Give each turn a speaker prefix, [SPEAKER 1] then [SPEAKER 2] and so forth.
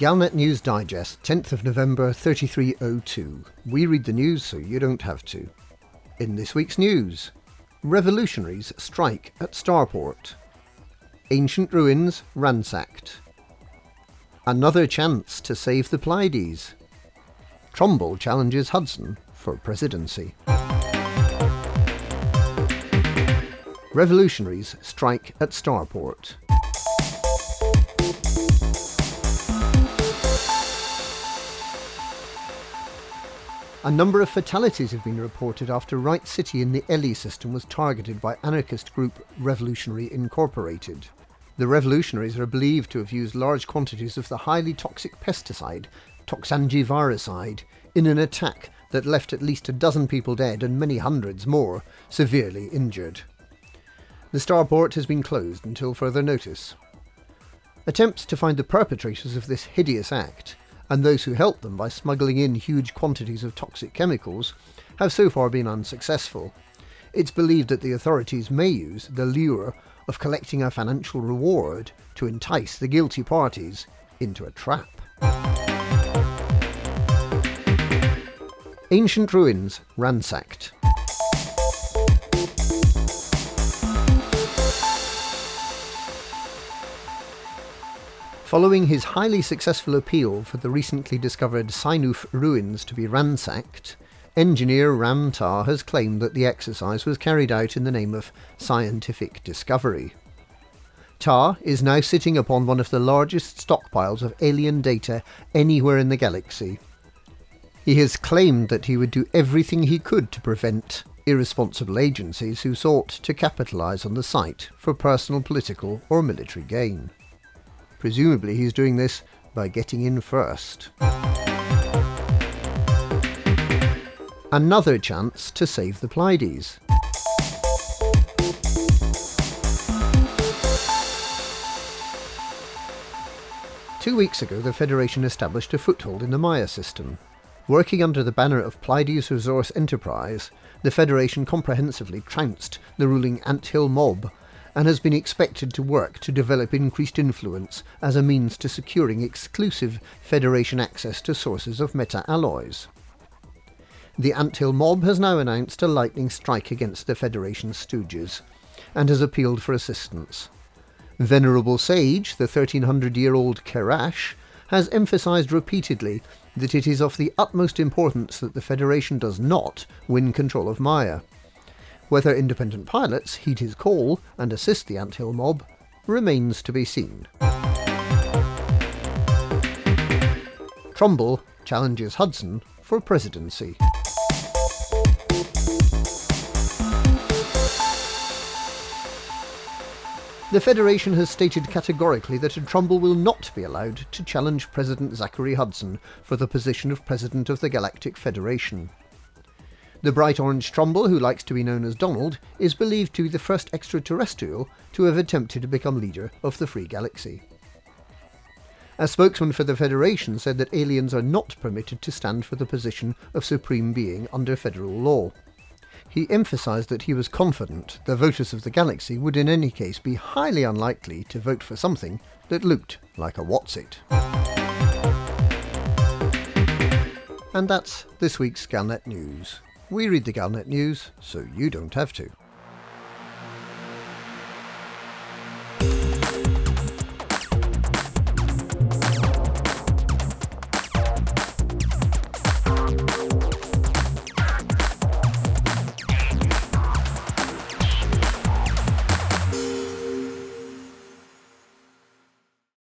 [SPEAKER 1] Galnet News Digest, 10th of November 3302. We read the news so you don't have to. In this week's news, revolutionaries strike at Starport. Ancient ruins ransacked. Another chance to save the Pleiades. Trumbull challenges Hudson for presidency. Revolutionaries strike at Starport. A number of fatalities have been reported after Wright City in the Ely system was targeted by anarchist group Revolutionary Incorporated. The revolutionaries are believed to have used large quantities of the highly toxic pesticide, Toxandji Virocide, in an attack that left at least a dozen people dead and many hundreds more severely injured. The starport has been closed until further notice. Attempts to find the perpetrators of this hideous act and those who helped them by smuggling in huge quantities of toxic chemicals, have so far been unsuccessful. It's believed that the authorities may use the lure of collecting a financial reward to entice the guilty parties into a trap. Ancient ruins ransacked. Following his highly successful appeal for the recently discovered Synuefe ruins to be ransacked, engineer Ram Tah has claimed that the exercise was carried out in the name of scientific discovery. Tah is now sitting upon one of the largest stockpiles of alien data anywhere in the galaxy. He has claimed that he would do everything he could to prevent irresponsible agencies who sought to capitalize on the site for personal, political, or military gain. Presumably, he's doing this by getting in first. Another chance to save the Pleiades. Two weeks ago, the Federation established a foothold in the Maia system. Working under the banner of Pleiades Resource Enterprise, the Federation comprehensively trounced the ruling Anthill mob and has been expected to work to develop increased influence as a means to securing exclusive Federation access to sources of meta alloys. The Anthill mob has now announced a lightning strike against the Federation stooges and has appealed for assistance. Venerable Sage, the 1300 year old Kerash, has emphasized repeatedly that it is of the utmost importance that the Federation does not win control of Maia. Whether independent pilots heed his call and assist the Anthill mob remains to be seen. Trumbull challenges Hudson for presidency. The Federation has stated categorically that a Trumbull will not be allowed to challenge President Zachary Hudson for the position of President of the Galactic Federation. The bright orange Trumbull, who likes to be known as Donald, is believed to be the first extraterrestrial to have attempted to become leader of the Free Galaxy. A spokesman for the Federation said that aliens are not permitted to stand for the position of supreme being under federal law. He emphasized that he was confident the voters of the galaxy would in any case be highly unlikely to vote for something that looked like a Whatsit. And that's this week's Galnet News. We read the Galnet News so you don't have to.